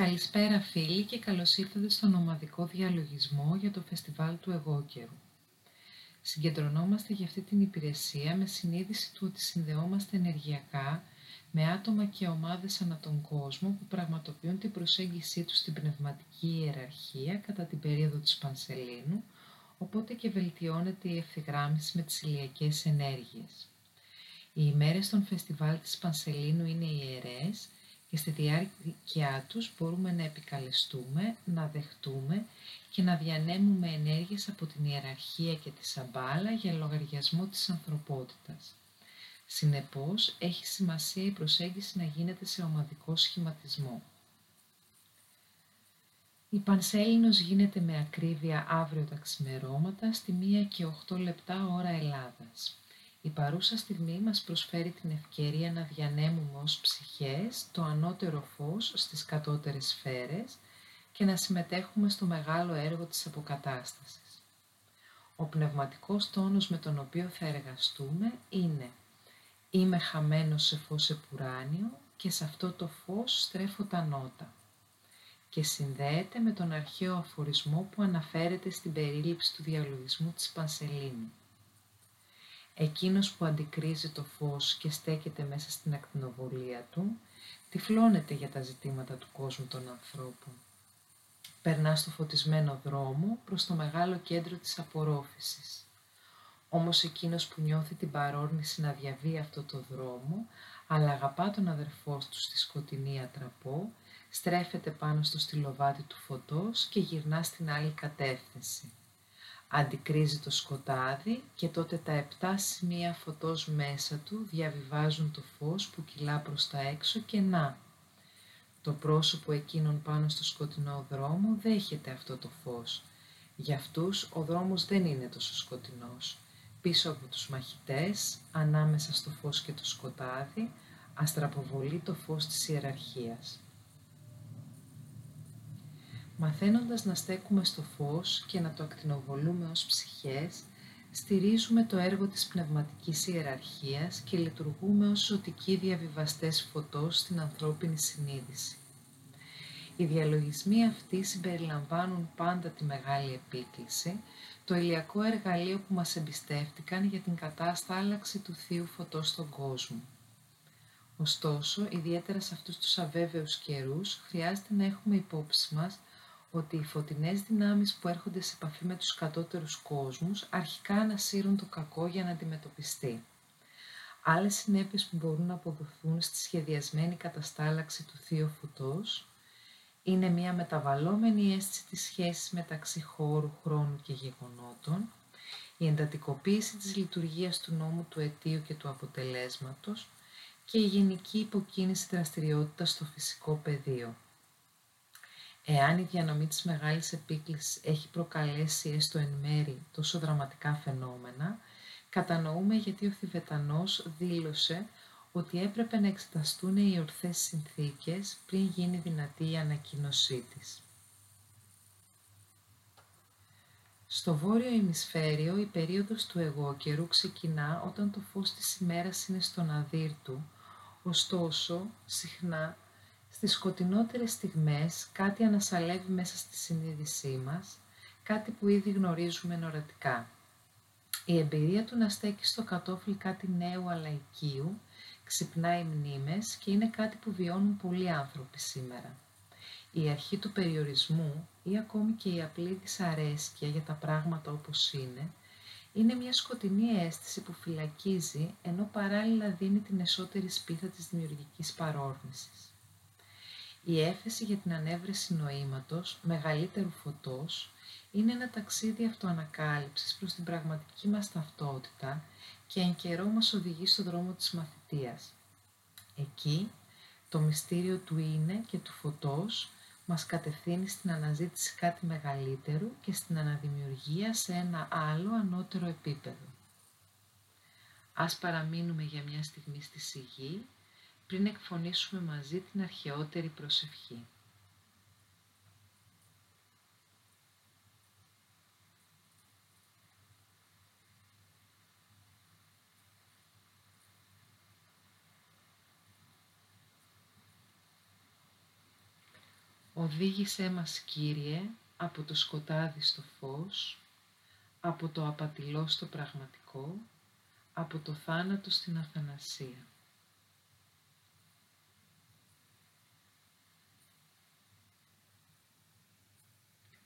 Καλησπέρα φίλοι και καλώς ήρθατε στον ομαδικό διαλογισμό για το φεστιβάλ του εγώ καιρού. Συγκεντρωνόμαστε για αυτή την υπηρεσία με συνείδηση του ότι συνδεόμαστε ενεργειακά με άτομα και ομάδες ανά τον κόσμο που πραγματοποιούν την προσέγγιση τους στην πνευματική ιεραρχία κατά την περίοδο της Πανσελίνου, οπότε και βελτιώνεται η ευθυγράμμιση με τις ηλιακές ενέργειες. Οι ημέρες των φεστιβάλ της Πανσελίνου είναι ιερές και στη διάρκεια τους μπορούμε να επικαλεστούμε, να δεχτούμε και να διανέμουμε ενέργειες από την ιεραρχία και τη σαμπάλα για λογαριασμό της ανθρωπότητας. Συνεπώς, έχει σημασία η προσέγγιση να γίνεται σε ομαδικό σχηματισμό. Η Πανσέλινος γίνεται με ακρίβεια αύριο τα ξημερώματα στη 1 και 8 λεπτά ώρα Ελλάδας. Η παρούσα στιγμή μας προσφέρει την ευκαιρία να διανέμουμε ως ψυχές το ανώτερο φως στις κατώτερες σφαίρες και να συμμετέχουμε στο μεγάλο έργο της αποκατάστασης. Ο πνευματικός τόνος με τον οποίο θα εργαστούμε είναι «Είμαι χαμένος σε φως επουράνιο και σε αυτό το φως στρέφω τα νότα» και συνδέεται με τον αρχαίο αφορισμό που αναφέρεται στην περίληψη του διαλογισμού της Πανσελίνου. Εκείνος που αντικρίζει το φως και στέκεται μέσα στην ακτινοβολία του, τυφλώνεται για τα ζητήματα του κόσμου των ανθρώπων. Περνά στο φωτισμένο δρόμο προς το μεγάλο κέντρο της απορρόφησης. Όμως εκείνος που νιώθει την παρόρμηση να διαβεί αυτό το δρόμο, αλλά αγαπά τον αδερφό του στη σκοτεινή ατραπό, στρέφεται πάνω στο στυλοβάτι του φωτός και γυρνά στην άλλη κατεύθυνση αντικρίζει το σκοτάδι και τότε τα επτά σημεία φωτός μέσα του διαβιβάζουν το φως που κυλά προς τα έξω και να. Το πρόσωπο εκείνων πάνω στο σκοτεινό δρόμο δέχεται αυτό το φως. Για αυτούς ο δρόμος δεν είναι τόσο σκοτεινός. Πίσω από τους μαχητές, ανάμεσα στο φως και το σκοτάδι, αστραποβολεί το φως της ιεραρχίας. Μαθαίνοντας να στέκουμε στο φως και να το ακτινοβολούμε ως ψυχές, στηρίζουμε το έργο της πνευματικής ιεραρχίας και λειτουργούμε ως ζωτικοί διαβιβαστές φωτός στην ανθρώπινη συνείδηση. Οι διαλογισμοί αυτοί συμπεριλαμβάνουν πάντα τη μεγάλη επίκληση, το ηλιακό εργαλείο που μας εμπιστεύτηκαν για την κατάστάλαξη του Θείου Φωτός στον κόσμο. Ωστόσο, ιδιαίτερα σε αυτούς τους αβέβαιους καιρούς, χρειάζεται να έχουμε υπόψη μας ότι οι φωτεινές δυνάμεις που έρχονται σε επαφή με τους κατώτερους κόσμους αρχικά ανασύρουν το κακό για να αντιμετωπιστεί. Άλλες συνέπειες που μπορούν να αποδοθούν στη σχεδιασμένη καταστάλαξη του Θείου Φωτός είναι μια μεταβαλλόμενη αίσθηση της σχέσης μεταξύ χώρου, χρόνου και γεγονότων, η εντατικοποίηση της λειτουργίας του νόμου του αιτίου και του αποτελέσματος και η γενική υποκίνηση δραστηριότητας στο φυσικό πεδίο. Εάν η διανομή της μεγάλης επίκλησης έχει προκαλέσει έστω εν μέρη τόσο δραματικά φαινόμενα, κατανοούμε γιατί ο Θηβετανός δήλωσε ότι έπρεπε να εξεταστούν οι ορθές συνθήκες πριν γίνει δυνατή η ανακοίνωσή της. Στο βόρειο ημισφαίριο η περίοδος του εγώ καιρού ξεκινά όταν το φως της ημέρας είναι στον αδύρ του, ωστόσο συχνά στις σκοτεινότερες στιγμές κάτι ανασαλεύει μέσα στη συνείδησή μας, κάτι που ήδη γνωρίζουμε νορατικά. Η εμπειρία του να στέκει στο κατόφλι κάτι νέου αλλά οικείου, ξυπνάει μνήμες και είναι κάτι που βιώνουν πολλοί άνθρωποι σήμερα. Η αρχή του περιορισμού ή ακόμη και η απλή δυσαρέσκεια για τα πράγματα όπως είναι, είναι μια σκοτεινή αίσθηση που φυλακίζει ενώ παράλληλα δίνει την εσωτερή σπίθα της δημιουργικής παρόρμησης. Η έφεση για την ανέβρεση νοήματος, μεγαλύτερου φωτός, είναι ένα ταξίδι αυτοανακάλυψης προς την πραγματική μας ταυτότητα και εν καιρό μας οδηγεί στο δρόμο της μαθητείας. Εκεί, το μυστήριο του είναι και του φωτός μας κατευθύνει στην αναζήτηση κάτι μεγαλύτερου και στην αναδημιουργία σε ένα άλλο ανώτερο επίπεδο. Ας παραμείνουμε για μια στιγμή στη σιγή πριν εκφωνήσουμε μαζί την αρχαιότερη προσευχή. Οδήγησέ μας, Κύριε, από το σκοτάδι στο φως, από το απατηλό στο πραγματικό, από το θάνατο στην αθανασία.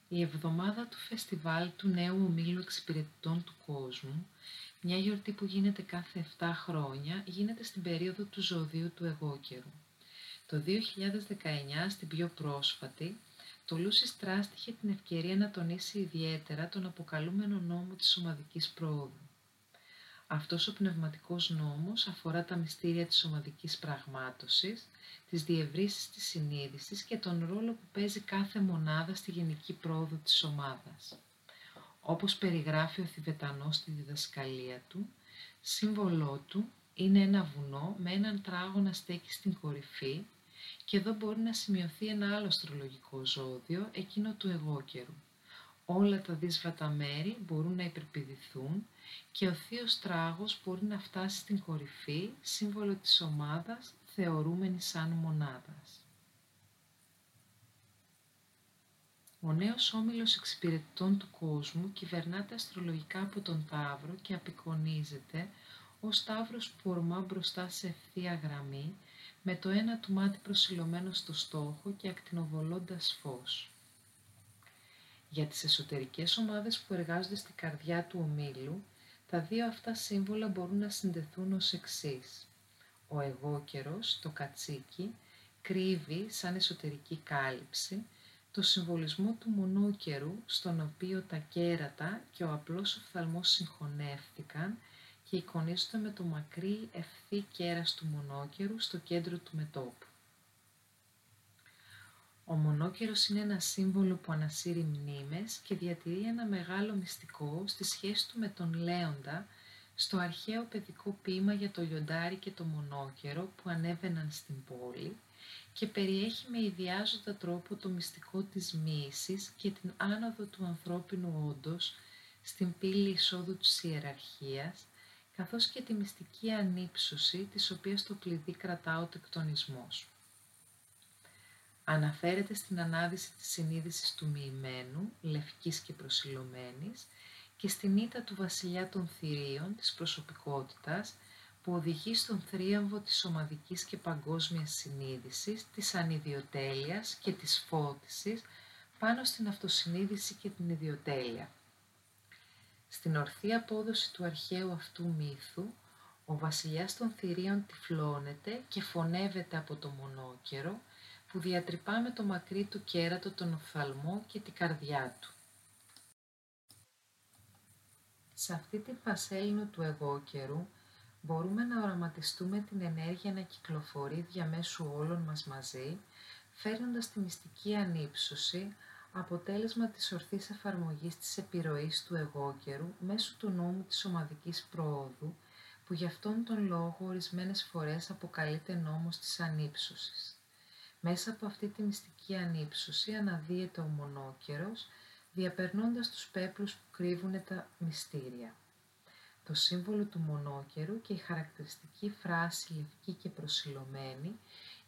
Η εβδομάδα του φεστιβάλ του νέου ομίλου εξυπηρετητών του κόσμου, μια γιορτή που γίνεται κάθε 7 χρόνια, γίνεται στην περίοδο του ζωδίου του εγώκερου. Το 2019, στην πιο πρόσφατη, το Λούσι Τράστ είχε την ευκαιρία να τονίσει ιδιαίτερα τον αποκαλούμενο νόμο της ομαδικής πρόοδου. Αυτός ο πνευματικός νόμος αφορά τα μυστήρια της ομαδικής πραγμάτωσης, τις διευρύσεις της συνείδησης και τον ρόλο που παίζει κάθε μονάδα στη γενική πρόοδο της ομάδας. Όπως περιγράφει ο Θηβετανός στη διδασκαλία του, σύμβολό του είναι ένα βουνό με έναν τράγο να στέκει στην κορυφή και εδώ μπορεί να σημειωθεί ένα άλλο αστρολογικό ζώδιο, εκείνο του εγώκερου. Όλα τα δύσβατα μέρη μπορούν να υπερπηδηθούν και ο θείος τράγος μπορεί να φτάσει στην κορυφή, σύμβολο της ομάδας, θεωρούμενη σαν μονάδας. Ο νέος όμιλος εξυπηρετών του κόσμου κυβερνάται αστρολογικά από τον Ταύρο και απεικονίζεται ως Ταύρος που ορμά μπροστά σε ευθεία γραμμή με το ένα του μάτι προσιλωμένο στο στόχο και ακτινοβολώντας φως. Για τις εσωτερικές ομάδες που εργάζονται στην καρδιά του ομίλου, τα δύο αυτά σύμβολα μπορούν να συνδεθούν ως εξής. Ο εγώκερος, το κατσίκι, κρύβει σαν εσωτερική κάλυψη το συμβολισμό του μονόκερου στον οποίο τα κέρατα και ο απλός οφθαλμός συγχωνεύτηκαν και εικονίζονται με το μακρύ ευθύ κέρας του μονόκερου στο κέντρο του μετόπου. Ο μονόκερος είναι ένα σύμβολο που ανασύρει μνήμες και διατηρεί ένα μεγάλο μυστικό στη σχέση του με τον Λέοντα στο αρχαίο παιδικό ποίημα για το λιοντάρι και το μονόκερο που ανέβαιναν στην πόλη και περιέχει με ιδιάζοντα τρόπο το μυστικό της μύσης και την άνοδο του ανθρώπινου όντως στην πύλη εισόδου της ιεραρχίας καθώς και τη μυστική ανύψωση της οποίας το κλειδί κρατά ο τεκτονισμός. Αναφέρεται στην ανάδυση της συνείδησης του μοιημένου, λευκής και προσιλωμένης, και στην ήττα του βασιλιά των θηρίων, της προσωπικότητας, που οδηγεί στον θρίαμβο της ομαδικής και παγκόσμιας συνείδησης, της ανιδιοτέλειας και της φώτισης πάνω στην αυτοσυνείδηση και την ιδιοτέλεια. Στην ορθή απόδοση του αρχαίου αυτού μύθου, ο βασιλιάς των θηρίων τυφλώνεται και φωνεύεται από το μονόκερο που διατρυπά με το μακρύ του κέρατο τον οφθαλμό και την καρδιά του. Σε αυτή τη φασέλινο του εγώκερου μπορούμε να οραματιστούμε την ενέργεια να κυκλοφορεί διαμέσου όλων μας μαζί, φέρνοντας τη μυστική ανύψωση αποτέλεσμα της ορθής εφαρμογής της επιρροής του εγώκερου μέσω του νόμου της ομαδικής πρόοδου, που γι' αυτόν τον λόγο ορισμένες φορές αποκαλείται νόμος της ανύψωσης. Μέσα από αυτή τη μυστική ανύψωση αναδύεται ο μονόκερος, διαπερνώντας τους πέπλους που κρύβουν τα μυστήρια. Το σύμβολο του μονόκερου και η χαρακτηριστική φράση λευκή και προσιλωμένη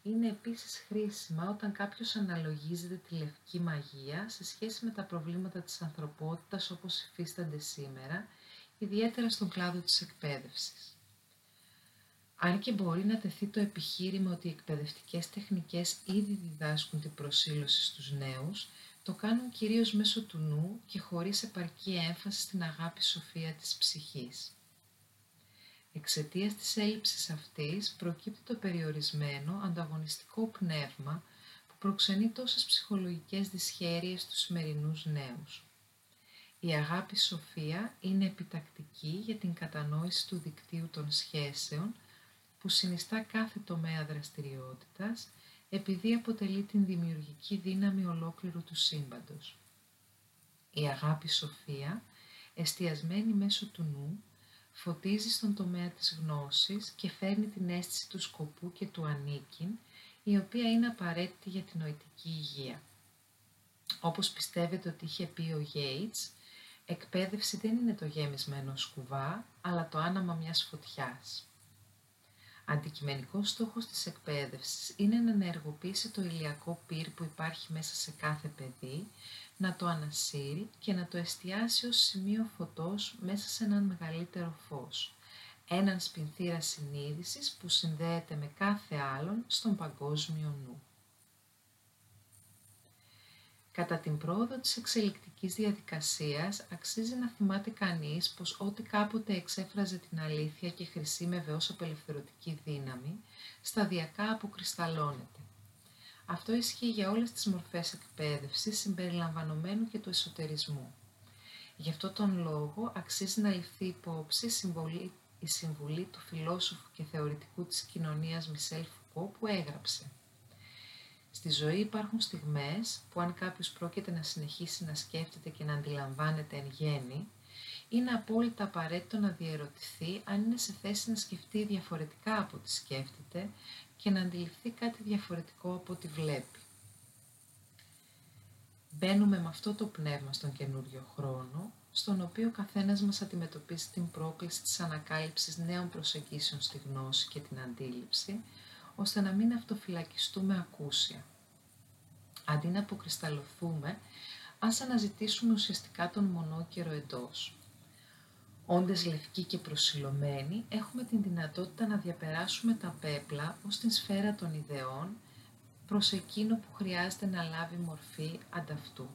είναι επίσης χρήσιμα όταν κάποιος αναλογίζεται τη λευκή μαγεία σε σχέση με τα προβλήματα της ανθρωπότητας όπως υφίστανται σήμερα, ιδιαίτερα στον κλάδο της εκπαίδευσης. Αν και μπορεί να τεθεί το επιχείρημα ότι οι εκπαιδευτικές τεχνικές ήδη διδάσκουν την προσήλωση στους νέους, το κάνουν κυρίως μέσω του νου και χωρίς επαρκή έμφαση στην αγάπη σοφία της ψυχής. Εξαιτίας της έλλειψης αυτής προκύπτει το περιορισμένο, ανταγωνιστικό πνεύμα που προξενεί τόσες ψυχολογικές δυσχέρειες στους σημερινούς νέους. Η αγάπη σοφία είναι επιτακτική για την κατανόηση του δικτύου των σχέσεων που συνιστά κάθε τομέα δραστηριότητας επειδή αποτελεί την δημιουργική δύναμη ολόκληρου του σύμπαντος. Η αγάπη σοφία, εστιασμένη μέσω του νου, φωτίζει στον τομέα της γνώσης και φέρνει την αίσθηση του σκοπού και του ανήκειν, η οποία είναι απαραίτητη για την νοητική υγεία. Όπως πιστεύετε ότι είχε πει ο Γέιτς, εκπαίδευση δεν είναι το γέμισμένο σκουβά, αλλά το άναμα μιας φωτιάς. Αντικειμενικός στόχος της εκπαίδευσης είναι να ενεργοποιήσει το ηλιακό πυρ που υπάρχει μέσα σε κάθε παιδί, να το ανασύρει και να το εστιάσει ως σημείο φωτός μέσα σε έναν μεγαλύτερο φως. Έναν σπινθήρα συνείδησης που συνδέεται με κάθε άλλον στον παγκόσμιο νου. Κατά την πρόοδο της εξελικτικής διαδικασίας αξίζει να θυμάται κανείς πως ό,τι κάποτε εξέφραζε την αλήθεια και χρησίμευε ως απελευθερωτική δύναμη, σταδιακά αποκρισταλώνεται. Αυτό ισχύει για όλες τις μορφές εκπαίδευσης συμπεριλαμβανομένου και του εσωτερισμού. Γι' αυτό τον λόγο αξίζει να ληφθεί υπόψη η συμβουλή του φιλόσοφου και θεωρητικού της κοινωνίας Μισελ Φουκό που έγραψε Στη ζωή υπάρχουν στιγμές που αν κάποιος πρόκειται να συνεχίσει να σκέφτεται και να αντιλαμβάνεται εν γέννη, είναι απόλυτα απαραίτητο να διερωτηθεί αν είναι σε θέση να σκεφτεί διαφορετικά από ό,τι σκέφτεται και να αντιληφθεί κάτι διαφορετικό από ό,τι βλέπει. Μπαίνουμε με αυτό το πνεύμα στον καινούριο χρόνο, στον οποίο ο καθένας μας αντιμετωπίζει την πρόκληση της ανακάλυψης νέων προσεγγίσεων στη γνώση και την αντίληψη, ώστε να μην αυτοφυλακιστούμε ακούσια. Αντί να αποκρισταλωθούμε, ας αναζητήσουμε ουσιαστικά τον μονόκερο εντός. Όντες λευκοί και προσιλωμένοι, έχουμε την δυνατότητα να διαπεράσουμε τα πέπλα ως την σφαίρα των ιδεών προς εκείνο που χρειάζεται να λάβει μορφή ανταυτού.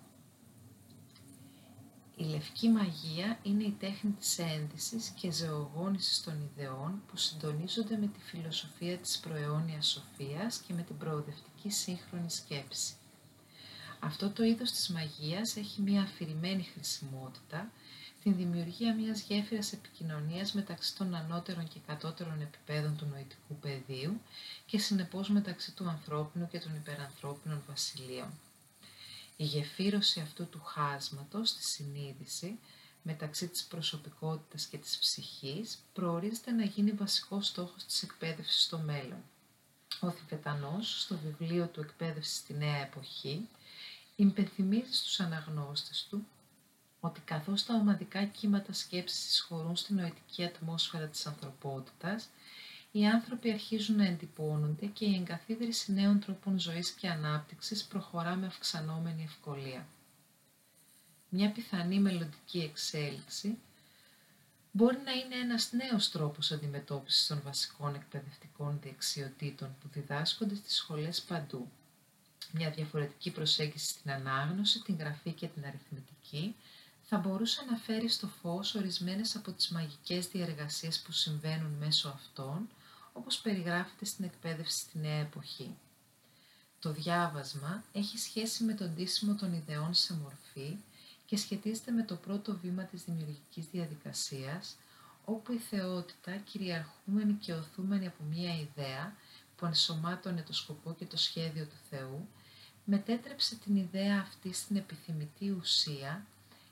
Η λευκή μαγεία είναι η τέχνη της ένδυσης και ζεογόνησης των ιδεών που συντονίζονται με τη φιλοσοφία της προαιώνιας σοφίας και με την προοδευτική σύγχρονη σκέψη. Αυτό το είδος της μαγείας έχει μία αφηρημένη χρησιμότητα, την δημιουργία μιας γέφυρας επικοινωνίας μεταξύ των ανώτερων και κατώτερων επιπέδων του νοητικού πεδίου και συνεπώς μεταξύ του ανθρώπινου και των υπερανθρώπινων βασιλείων. Η γεφύρωση αυτού του χάσματος στη συνείδηση μεταξύ της προσωπικότητας και της ψυχής προορίζεται να γίνει βασικός στόχος της εκπαίδευσης στο μέλλον. Ο Θηβετανός, στο βιβλίο του «Εκπαίδευση στη νέα εποχή», υπενθυμίζει στους αναγνώστες του ότι καθώς τα ομαδικά κύματα σκέψης εισχωρούν στην νοητική ατμόσφαιρα της ανθρωπότητας, οι άνθρωποι αρχίζουν να εντυπώνονται και η εγκαθίδρυση νέων τρόπων ζωής και ανάπτυξης προχωρά με αυξανόμενη ευκολία. Μια πιθανή μελλοντική εξέλιξη μπορεί να είναι ένας νέος τρόπος αντιμετώπισης των βασικών εκπαιδευτικών δεξιοτήτων που διδάσκονται στις σχολές παντού. Μια διαφορετική προσέγγιση στην ανάγνωση, την γραφή και την αριθμητική θα μπορούσε να φέρει στο φως ορισμένες από τις μαγικές διεργασίες που συμβαίνουν μέσω αυτών, όπως περιγράφεται στην εκπαίδευση στη νέα εποχή. Το διάβασμα έχει σχέση με τον τίσιμο των ιδεών σε μορφή και σχετίζεται με το πρώτο βήμα της δημιουργικής διαδικασίας, όπου η θεότητα, κυριαρχούμενη και οθούμενη από μία ιδέα που ενσωμάτωνε το σκοπό και το σχέδιο του Θεού, μετέτρεψε την ιδέα αυτή στην επιθυμητή ουσία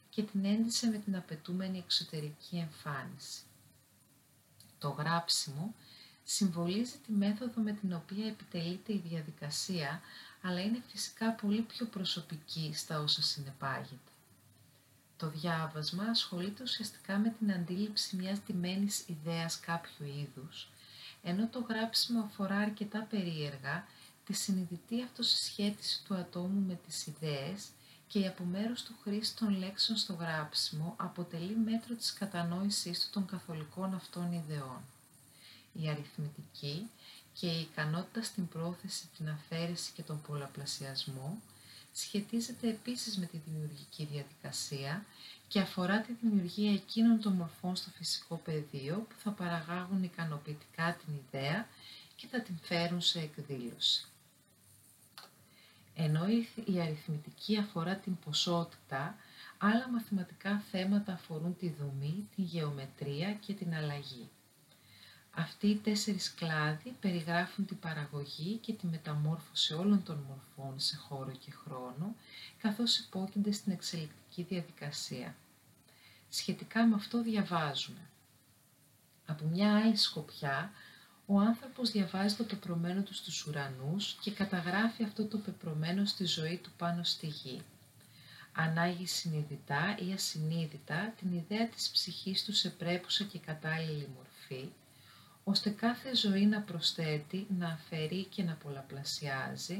και την έντυσε με την απαιτούμενη εξωτερική εμφάνιση. Το γράψιμο συμβολίζει τη μέθοδο με την οποία επιτελείται η διαδικασία, αλλά είναι φυσικά πολύ πιο προσωπική στα όσα συνεπάγεται. Το διάβασμα ασχολείται ουσιαστικά με την αντίληψη μιας ντυμένης ιδέας κάποιου είδους, ενώ το γράψιμο αφορά αρκετά περίεργα τη συνειδητή αυτοσυσχέτιση του ατόμου με τις ιδέες και η απομέρους του χρήση των λέξεων στο γράψιμο αποτελεί μέτρο της κατανόησής του των καθολικών αυτών ιδεών. Η αριθμητική και η ικανότητα στην πρόθεση, την αφαίρεση και τον πολλαπλασιασμό σχετίζεται επίσης με τη δημιουργική διαδικασία και αφορά τη δημιουργία εκείνων των μορφών στο φυσικό πεδίο που θα παραγάγουν ικανοποιητικά την ιδέα και θα την φέρουν σε εκδήλωση. Ενώ η αριθμητική αφορά την ποσότητα, άλλα μαθηματικά θέματα αφορούν τη δομή, τη γεωμετρία και την αλλαγή. Αυτοί οι τέσσερις κλάδοι περιγράφουν την παραγωγή και τη μεταμόρφωση όλων των μορφών σε χώρο και χρόνο, καθώς υπόκεινται στην εξελικτική διαδικασία. Σχετικά με αυτό διαβάζουμε. Από μια άλλη σκοπιά, ο άνθρωπος διαβάζει το πεπρωμένο του στους ουρανούς και καταγράφει αυτό το πεπρωμένο στη ζωή του πάνω στη γη. Ανάγει συνειδητά ή ασυνείδητα την ιδέα της ψυχής του σε πρέπουσα και κατάλληλη μορφή, ώστε κάθε ζωή να προσθέτει, να αφαιρεί και να πολλαπλασιάζει,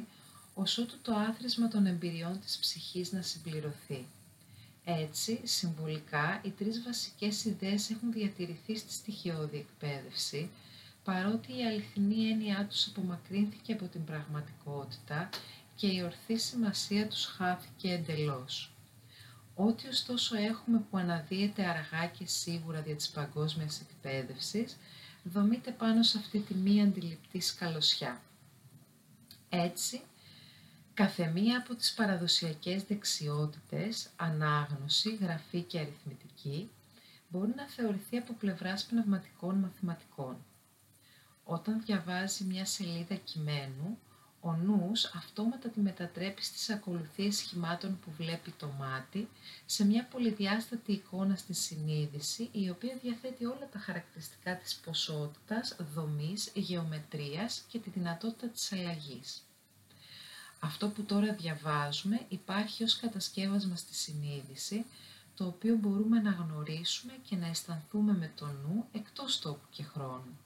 όσο το άθροισμα των εμπειριών της ψυχής να συμπληρωθεί. Έτσι, συμβολικά, οι τρεις βασικές ιδέες έχουν διατηρηθεί στη στοιχειώδη εκπαίδευση, παρότι η αληθινή έννοιά τους απομακρύνθηκε από την πραγματικότητα και η ορθή σημασία τους χάθηκε εντελώς. Ό,τι ωστόσο έχουμε που αναδύεται αργά και σίγουρα δια της παγκόσμιας εκπαίδευσης, δομείται πάνω σε αυτή τη μη αντιληπτή σκαλωσιά. Έτσι, καθεμία από τις παραδοσιακές δεξιότητες, ανάγνωση, γραφή και αριθμητική, μπορεί να θεωρηθεί από πλευράς πνευματικών μαθηματικών. Όταν διαβάζει μια σελίδα κειμένου, ο νους αυτόματα τη μετατρέπει στις ακολουθίες σχημάτων που βλέπει το μάτι σε μια πολυδιάστατη εικόνα στη συνείδηση η οποία διαθέτει όλα τα χαρακτηριστικά της ποσότητας, δομής, γεωμετρίας και τη δυνατότητα της αλλαγής. Αυτό που τώρα διαβάζουμε υπάρχει ως κατασκεύασμα στη συνείδηση το οποίο μπορούμε να γνωρίσουμε και να αισθανθούμε με το νου εκτός τόπου και χρόνου.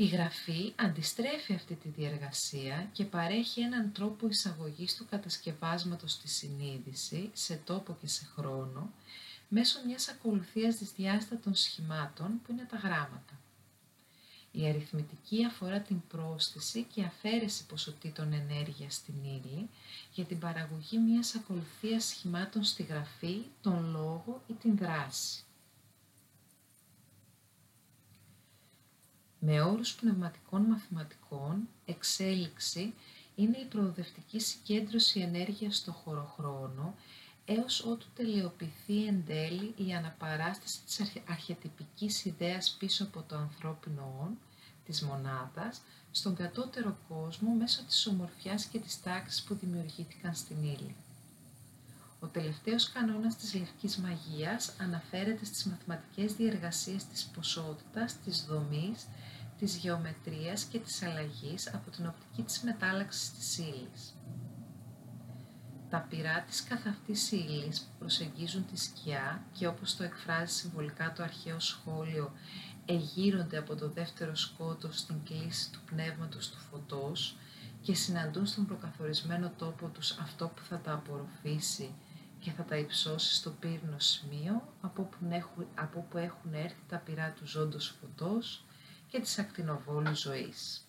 Η γραφή αντιστρέφει αυτή τη διεργασία και παρέχει έναν τρόπο εισαγωγής του κατασκευάσματος στη συνείδηση, σε τόπο και σε χρόνο, μέσω μιας ακολουθίας δυσδιάστατων σχημάτων που είναι τα γράμματα. Η αριθμητική αφορά την πρόσθεση και αφαίρεση ποσοτήτων ενέργειας στην ύλη για την παραγωγή μιας ακολουθίας σχημάτων στη γραφή, τον λόγο ή την δράση. Με όρους πνευματικών μαθηματικών, εξέλιξη είναι η προοδευτική συγκέντρωση ενέργειας στο χωροχρόνο έως ότου τελειοποιηθεί εν τέλει η αναπαράσταση της αρχιετυπικής ιδέας πίσω από το ανθρώπινο όν, της μονάδας, στον κατώτερο κόσμο μέσω της ομορφιάς και της τάξης που δημιουργήθηκαν στην ύλη. Ο τελευταίος κανόνας της λευκής μαγείας αναφέρεται στις μαθηματικές διεργασίες της ποσότητας, της δομής, της γεωμετρίας και της αλλαγής από την οπτική της μετάλλαξης της ύλης. Τα πυρά της καθ' αυτής ύλης που προσεγγίζουν τη σκιά και όπως το εκφράζει συμβολικά το αρχαίο σχόλιο εγείρονται από το δεύτερο σκότος στην κλίση του πνεύματος του φωτός και συναντούν στον προκαθορισμένο τόπο τους αυτό που θα τα απορροφήσει και θα τα υψώσει στο πύρνο σημείο από που έχουν, από που έχουν έρθει τα πυρά του ζώντος φωτός και της ακτινοβόλου ζωής.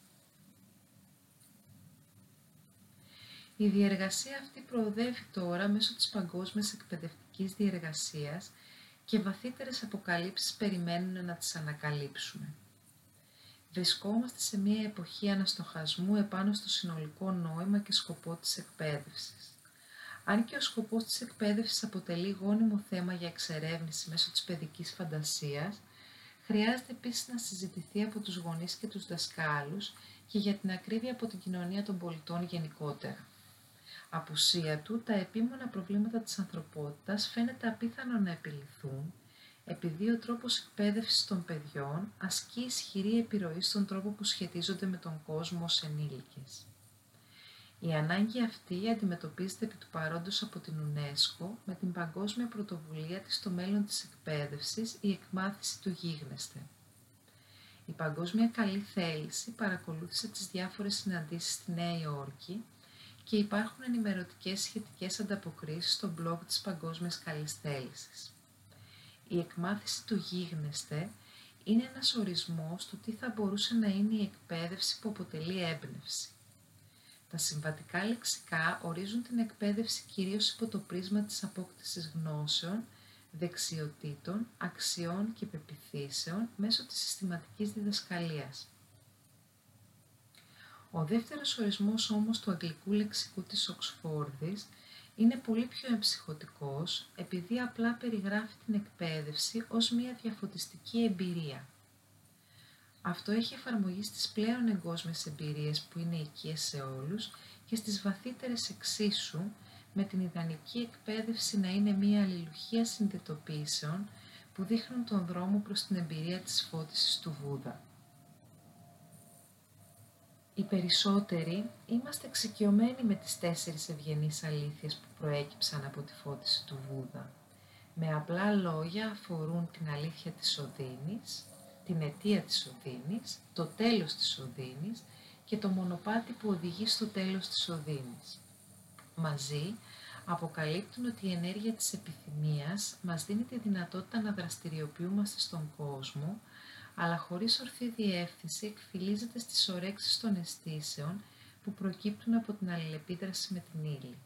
Η διεργασία αυτή προοδεύει τώρα μέσω της παγκόσμιας εκπαιδευτικής διεργασίας και βαθύτερες αποκαλύψεις περιμένουν να τις ανακαλύψουμε. Βρισκόμαστε σε μια εποχή αναστοχασμού επάνω στο συνολικό νόημα και σκοπό της εκπαίδευσης. Αν και ο σκοπός της εκπαίδευσης αποτελεί γόνιμο θέμα για εξερεύνηση μέσω της παιδικής φαντασίας, χρειάζεται επίσης να συζητηθεί από τους γονείς και τους δασκάλους και για την ακρίβεια από την κοινωνία των πολιτών γενικότερα. Απουσία του, τα επίμονα προβλήματα της ανθρωπότητας φαίνεται απίθανο να επιληθούν, επειδή ο τρόπος εκπαίδευσης των παιδιών ασκεί ισχυρή επιρροή στον τρόπο που σχετίζονται με τον κόσμο ως ενήλικες. Η ανάγκη αυτή αντιμετωπίζεται επί του παρόντος από την UNESCO με την παγκόσμια πρωτοβουλία της στο μέλλον της εκπαίδευσης η εκμάθηση του γίγνεσθε. Η Παγκόσμια Καλή Θέληση παρακολούθησε τις διάφορες συναντήσεις στη Νέα Υόρκη και υπάρχουν ενημερωτικές σχετικές ανταποκρίσεις στο blog της Παγκόσμιας Καλής Θέλησης. Η εκμάθηση του γίγνεσθε είναι ένας ορισμός του τι θα μπορούσε να είναι η εκπαίδευση που αποτελεί έμπνευση. Τα συμβατικά λεξικά ορίζουν την εκπαίδευση κυρίως υπό το πρίσμα της απόκτησης γνώσεων, δεξιοτήτων, αξιών και πεπιθήσεων μέσω της συστηματικής διδασκαλίας. Ο δεύτερος ορισμός όμως του αγγλικού λεξικού της Οξφόρδης είναι πολύ πιο εμψυχωτικός επειδή απλά περιγράφει την εκπαίδευση ως μια διαφωτιστική εμπειρία. Αυτό έχει εφαρμογή στις πλέον εγκόσμιες εμπειρίες που είναι οικίες σε όλους και στις βαθύτερες εξίσου με την ιδανική εκπαίδευση να είναι μια αλληλουχία συνδετοποίησεων που δείχνουν τον δρόμο προς την εμπειρία της φώτισης του Βούδα. Οι περισσότεροι είμαστε εξοικειωμένοι με τις τέσσερις ευγενείς αλήθειες που προέκυψαν από τη φώτιση του Βούδα. Με απλά λόγια αφορούν την αλήθεια της οδύνης, την αιτία της οδύνης, το τέλος της οδύνης και το μονοπάτι που οδηγεί στο τέλος της οδύνης. Μαζί αποκαλύπτουν ότι η ενέργεια της επιθυμίας μας δίνει τη δυνατότητα να δραστηριοποιούμαστε στον κόσμο, αλλά χωρίς ορθή διεύθυνση εκφυλίζεται στις ορέξεις των αισθήσεων που προκύπτουν από την αλληλεπίδραση με την ύλη.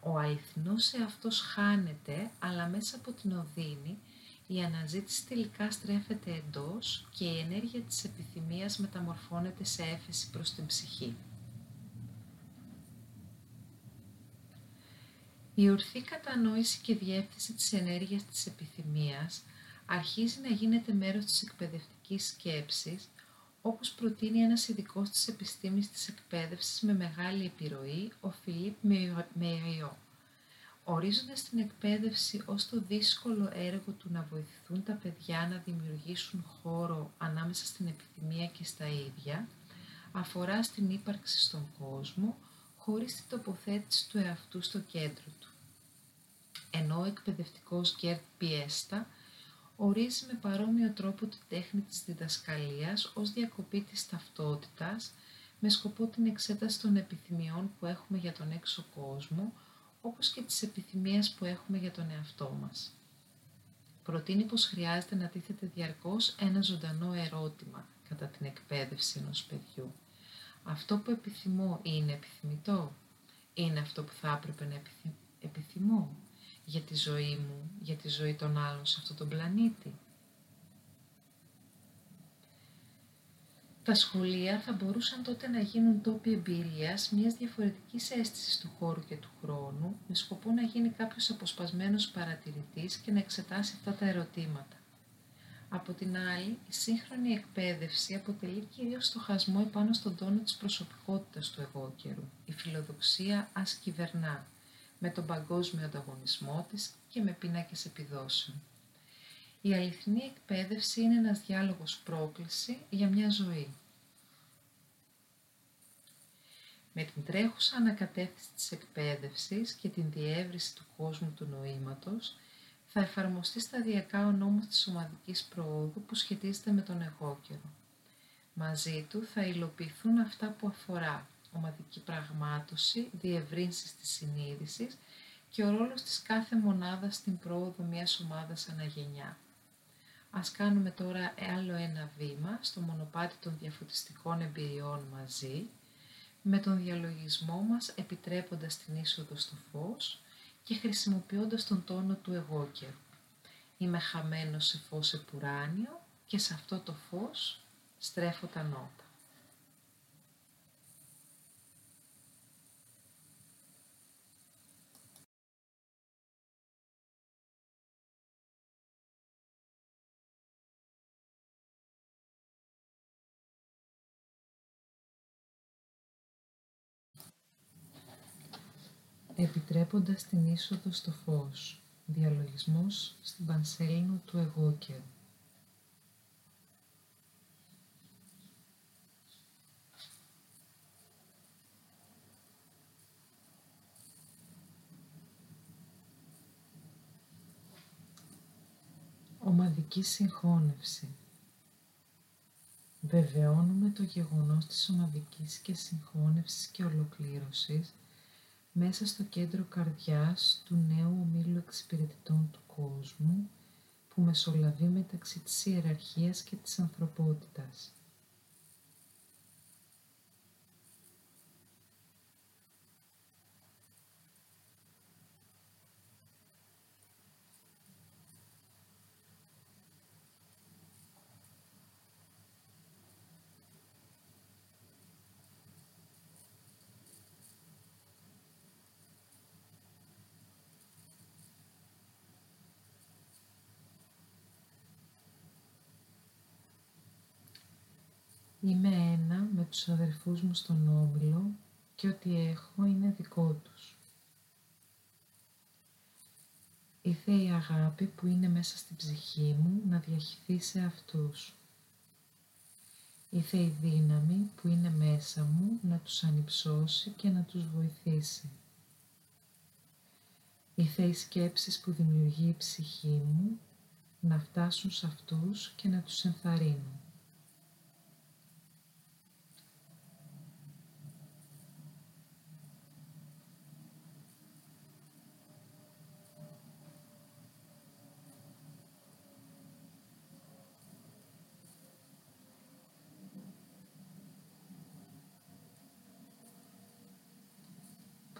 Ο αληθινός εαυτός χάνεται, αλλά μέσα από την οδύνη η αναζήτηση τελικά στρέφεται εντός και η ενέργεια της επιθυμίας μεταμορφώνεται σε έφεση προς την ψυχή. Η ορθή κατανόηση και διεύθυνση της ενέργειας της επιθυμίας αρχίζει να γίνεται μέρος της εκπαιδευτικής σκέψης, όπως προτείνει ένας ειδικός της επιστήμης της εκπαίδευσης με μεγάλη επιρροή, ο Φιλίπ Μεϊριό ορίζοντας την εκπαίδευση ως το δύσκολο έργο του να βοηθούν τα παιδιά να δημιουργήσουν χώρο ανάμεσα στην επιθυμία και στα ίδια, αφορά στην ύπαρξη στον κόσμο, χωρίς την τοποθέτηση του εαυτού στο κέντρο του. Ενώ ο εκπαιδευτικός Γκέρτ Πιέστα ορίζει με παρόμοιο τρόπο τη τέχνη της διδασκαλίας ως διακοπή της ταυτότητας, με σκοπό την εξέταση των επιθυμιών που έχουμε για τον έξω κόσμο, όπως και τις επιθυμίες που έχουμε για τον εαυτό μας. Προτείνει πως χρειάζεται να τίθεται διαρκώς ένα ζωντανό ερώτημα κατά την εκπαίδευση ενός παιδιού. Αυτό που επιθυμώ είναι επιθυμητό; Είναι αυτό που θα έπρεπε να επιθυμώ για τη ζωή μου, για τη ζωή των άλλων σε αυτόν τον πλανήτη; Τα σχολεία θα μπορούσαν τότε να γίνουν τόποι εμπειρίας μιας διαφορετικής αίσθησης του χώρου και του χρόνου, με σκοπό να γίνει κάποιος αποσπασμένος παρατηρητής και να εξετάσει αυτά τα ερωτήματα. Από την άλλη, η σύγχρονη εκπαίδευση αποτελεί κυρίως στοχασμό επάνω στον τόνο της προσωπικότητας του εγώ καιρού. Η φιλοδοξία ας κυβερνά, με τον παγκόσμιο ανταγωνισμό της και με πίνακες επιδόσεων. Η αληθινή εκπαίδευση είναι ένας διάλογος πρόκληση για μια ζωή. Με την τρέχουσα ανακατεύθυνση της εκπαίδευσης και την διεύρυνση του κόσμου του νοήματος, θα εφαρμοστεί σταδιακά ο νόμος της ομαδικής προόδου που σχετίζεται με τον εγώ καιρο. Μαζί του θα υλοποιηθούν αυτά που αφορά ομαδική πραγμάτωση, διευρύνσεις της συνείδησης και ο ρόλος της κάθε μονάδας στην πρόοδο μιας ομάδας αναγενιά. Ας κάνουμε τώρα άλλο ένα βήμα στο μονοπάτι των διαφωτιστικών εμπειριών μαζί, με τον διαλογισμό μας επιτρέποντας την είσοδο στο φως και χρησιμοποιώντας τον τόνο του εγώ καιρου. Είμαι χαμένος σε φως επουράνιο και σε αυτό το φως στρέφω τα νότα. Επιτρέποντας την είσοδο στο φως, διαλογισμός στην πανσέλινο του εγώ Ομαδική συγχώνευση. Βεβαιώνουμε το γεγονός της ομαδικής και συγχώνευσης και ολοκλήρωσης μέσα στο κέντρο καρδιάς του νέου ομίλου εξυπηρετητών του κόσμου που μεσολαβεί μεταξύ της ιεραρχίας και της ανθρωπότητας. Είμαι ένα με τους αδερφούς μου στον Όμιλο και ό,τι έχω είναι δικό τους. Ήθε η αγάπη που είναι μέσα στην ψυχή μου να διαχυθεί σε αυτούς. Ήθε η δύναμη που είναι μέσα μου να τους ανυψώσει και να τους βοηθήσει. Ήθε οι σκέψεις που δημιουργεί η ψυχή μου να φτάσουν σε αυτούς και να τους ενθαρρύνουν.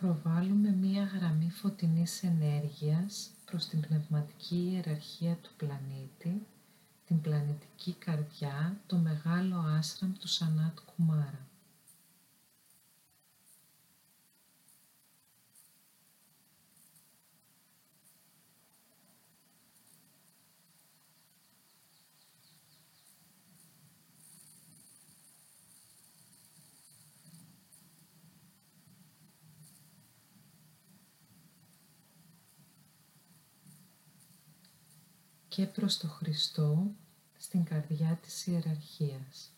Προβάλλουμε μία γραμμή φωτεινής ενέργειας προς την πνευματική ιεραρχία του πλανήτη, την πλανητική καρδιά, το μεγάλο άστραμ του Σανάτ Κουμάρα. Και προς το Χριστό στην καρδιά της ιεραρχίας.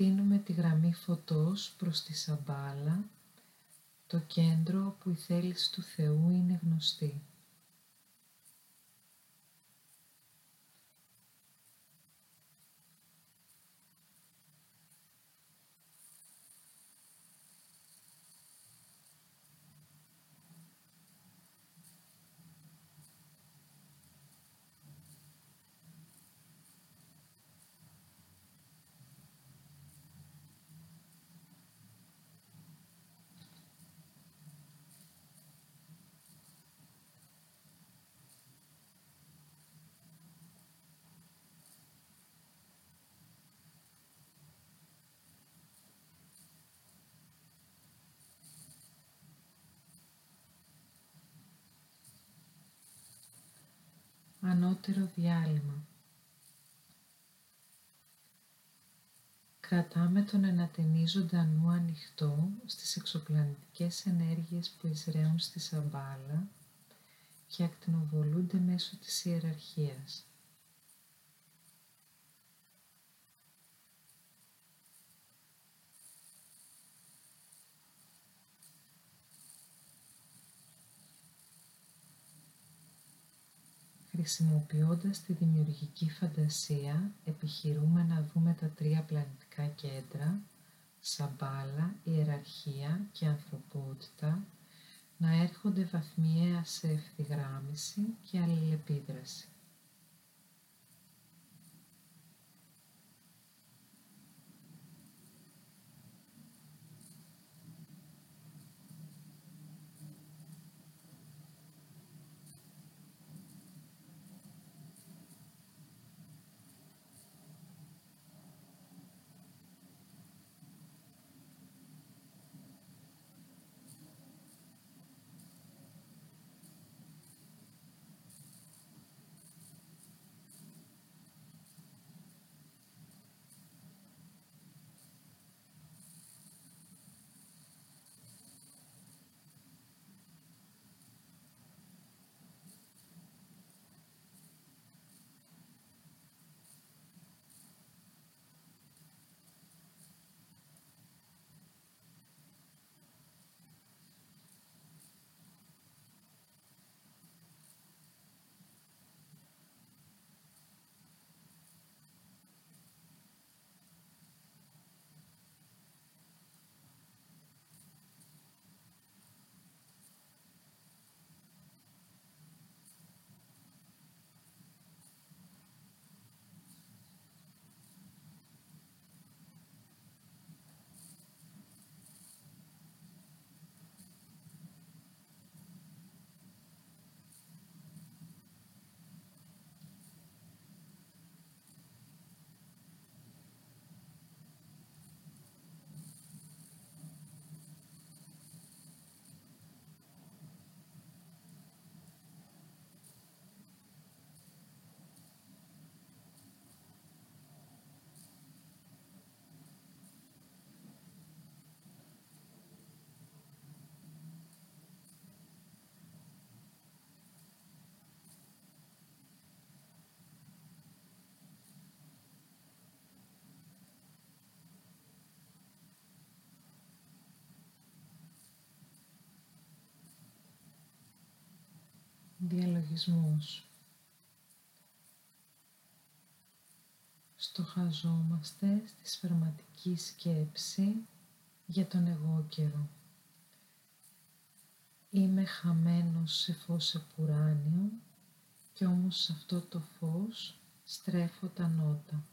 Εκτείνουμε τη γραμμή φωτός προς τη σαμπάλα, το κέντρο που η θέληση του Θεού είναι γνωστή. Ανώτερο διάλειμμα. Κρατάμε τον ενατενίζοντα νου ανοιχτό στις εξωπλανητικές ενέργειες που εισραίουν στη σαμπάλα και ακτινοβολούνται μέσω της ιεραρχίας. Χρησιμοποιώντας τη δημιουργική φαντασία, επιχειρούμε να δούμε τα τρία πλανητικά κέντρα, σαμπάλα, ιεραρχία και ανθρωπότητα, να έρχονται βαθμιαία σε ευθυγράμμιση και αλληλεπίδραση. Διαλογισμούς. Στοχαζόμαστε στη σφαιρματική σκέψη για τον εγώ καιρό. Είμαι χαμένος σε φως επουράνιο και όμως σε αυτό το φως στρέφω τα νότα.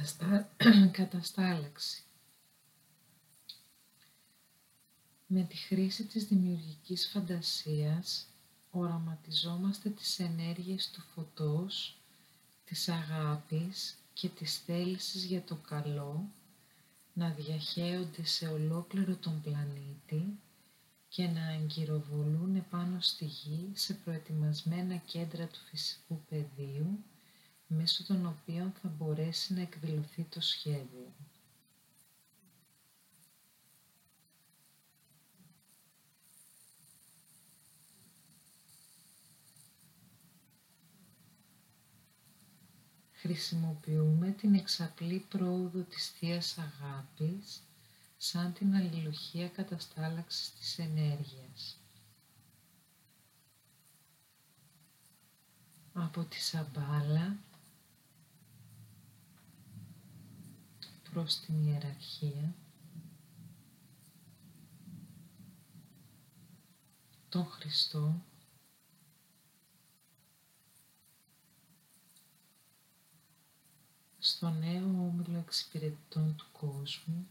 Καταστά... Καταστάλαξη. Με τη χρήση της δημιουργικής φαντασίας οραματιζόμαστε τις ενέργειες του φωτός, της αγάπης και της θέλησης για το καλό να διαχέονται σε ολόκληρο τον πλανήτη και να αγκυροβολούν επάνω στη γη σε προετοιμασμένα κέντρα του φυσικού πεδίου μέσω των οποίων θα μπορέσει να εκδηλωθεί το σχέδιο. Χρησιμοποιούμε την εξαπλή πρόοδο της Θείας Αγάπης σαν την αλληλουχία καταστάλαξης της ενέργειας. Από τη Σαμπάλα προς την ιεραρχία, τον Χριστό, στο νέο όμιλο εξυπηρετητών του κόσμου,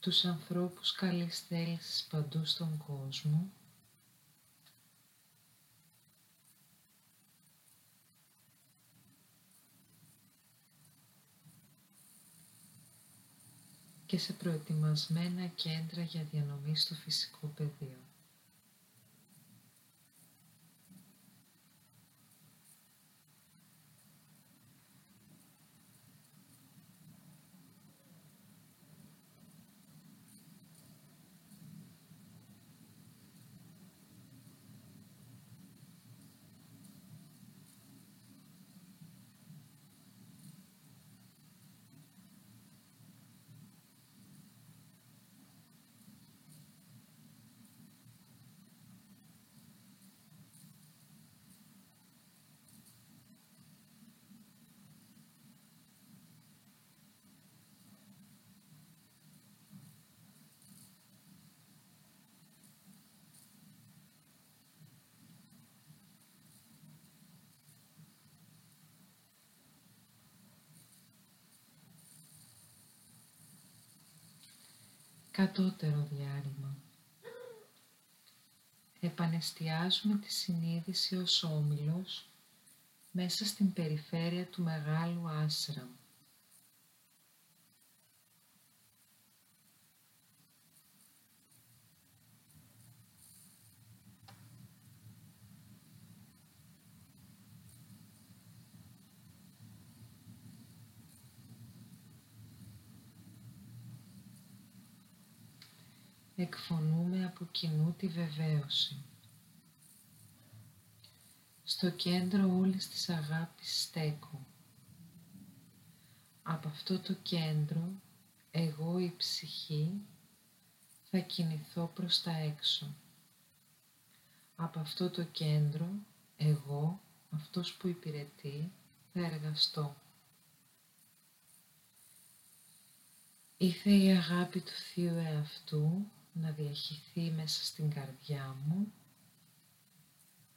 τους ανθρώπους καλής θέλησης παντού στον κόσμο, και σε προετοιμασμένα κέντρα για διανομή στο φυσικό πεδίο. Κατώτερο διάρρημα. Επανεστιάζουμε τη συνείδηση ως όμιλος μέσα στην περιφέρεια του Μεγάλου Άσραμ. Εκφωνούμε από κοινού τη βεβαίωση. Στο κέντρο όλης της αγάπης στέκω. Από αυτό το κέντρο, εγώ η ψυχή, θα κινηθώ προς τα έξω. Από αυτό το κέντρο, εγώ, αυτός που υπηρετεί, θα εργαστώ. Ήθε η αγάπη του Θείου Εαυτού να διαχυθεί μέσα στην καρδιά μου,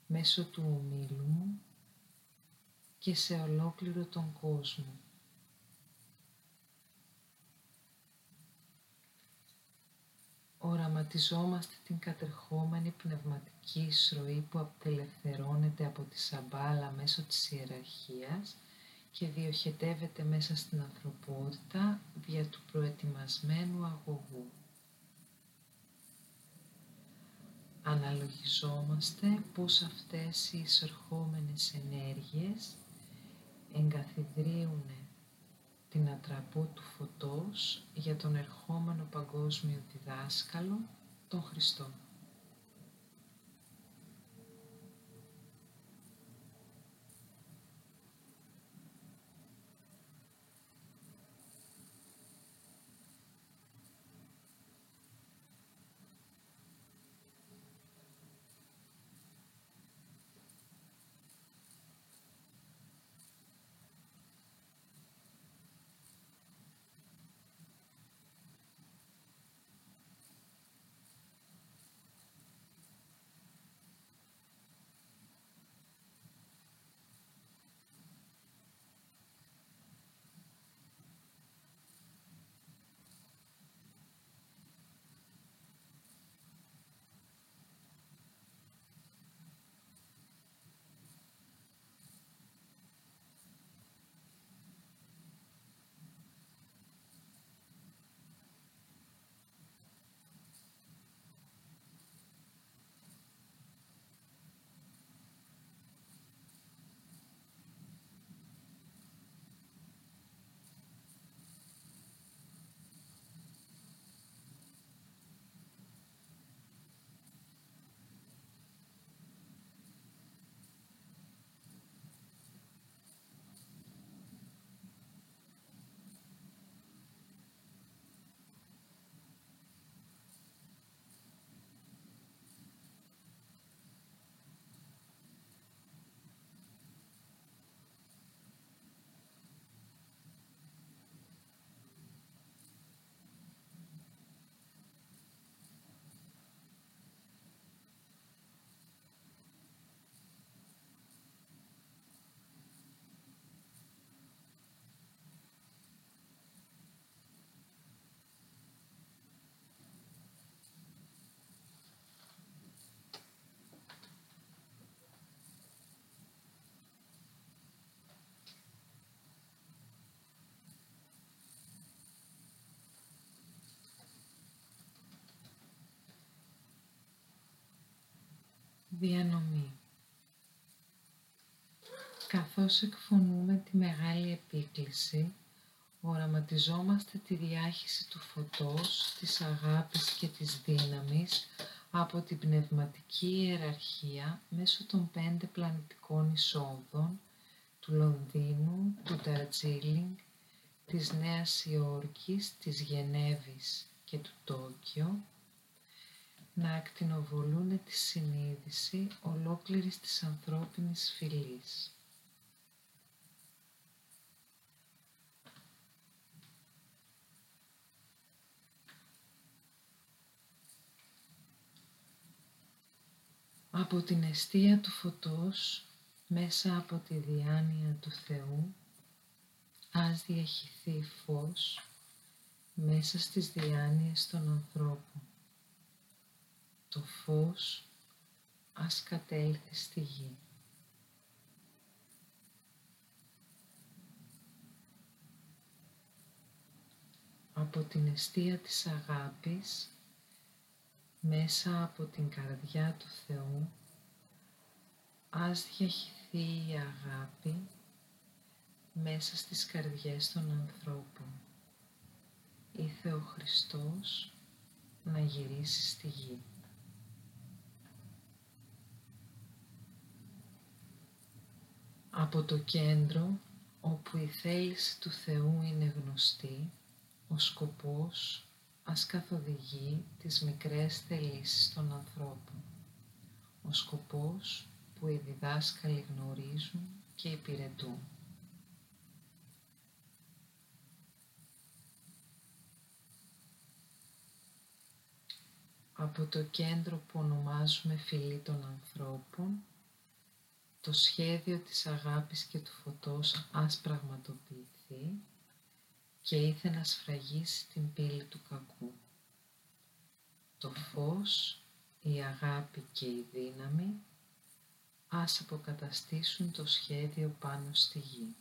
μέσω του ομίλου μου και σε ολόκληρο τον κόσμο. Οραματιζόμαστε την κατερχόμενη πνευματική εισρωή που απελευθερώνεται από τη σαμπάλα μέσω της ιεραρχίας και διοχετεύεται μέσα στην ανθρωπότητα δια του προετοιμασμένου αγωγού. Αναλογιζόμαστε πως αυτές οι εισερχόμενες ενέργειες εγκαθιδρύουν την ατραπό του φωτός για τον ερχόμενο παγκόσμιο διδάσκαλο, τον Χριστό. Διανομή. Καθώς εκφωνούμε τη μεγάλη επίκληση, οραματιζόμαστε τη διάχυση του φωτός, της αγάπης και της δύναμης από την πνευματική ιεραρχία μέσω των πέντε πλανητικών εισόδων του Λονδίνου, του Νταρτζίλινγκ, της Νέας Υόρκης, της Γενέβης και του Τόκιο, να ακτινοβολούν τη συνείδηση ολόκληρης της ανθρώπινης φυλής. Από την αιστεία του φωτός, μέσα από τη διάνοια του Θεού, ας διαχυθεί φως μέσα στις διάνοιες των ανθρώπων. Το φως ας κατέλθει στη γη. Από την αιστεία της αγάπης μέσα από την καρδιά του Θεού ας διαχυθεί η αγάπη μέσα στις καρδιές των ανθρώπων. Ήθε ο Χριστός να γυρίσει στη γη. Από το κέντρο όπου η θέληση του Θεού είναι γνωστή, ο σκοπός ας καθοδηγεί τις μικρές θελήσεις των ανθρώπων. Ο σκοπός που οι διδάσκαλοι γνωρίζουν και υπηρετούν. Από το κέντρο που ονομάζουμε φυλή των ανθρώπων, το σχέδιο της αγάπης και του φωτός ας πραγματοποιηθεί και ήθε να σφραγίσει την πύλη του κακού. Το φως, η αγάπη και η δύναμη ας αποκαταστήσουν το σχέδιο πάνω στη γη.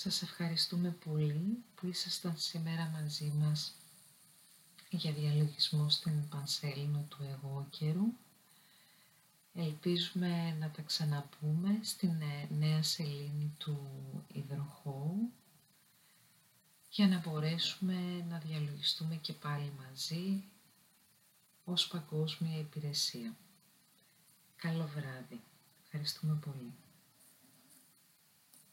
Σας ευχαριστούμε πολύ που ήσασταν σήμερα μαζί μας για διαλογισμό στην Πανσέλινο του εγώ καιρού. Ελπίζουμε να τα ξαναπούμε στην ε, νέα σελήνη του υδροχώου για να μπορέσουμε να διαλογιστούμε και πάλι μαζί ως παγκόσμια υπηρεσία. Καλό βράδυ. Ευχαριστούμε πολύ.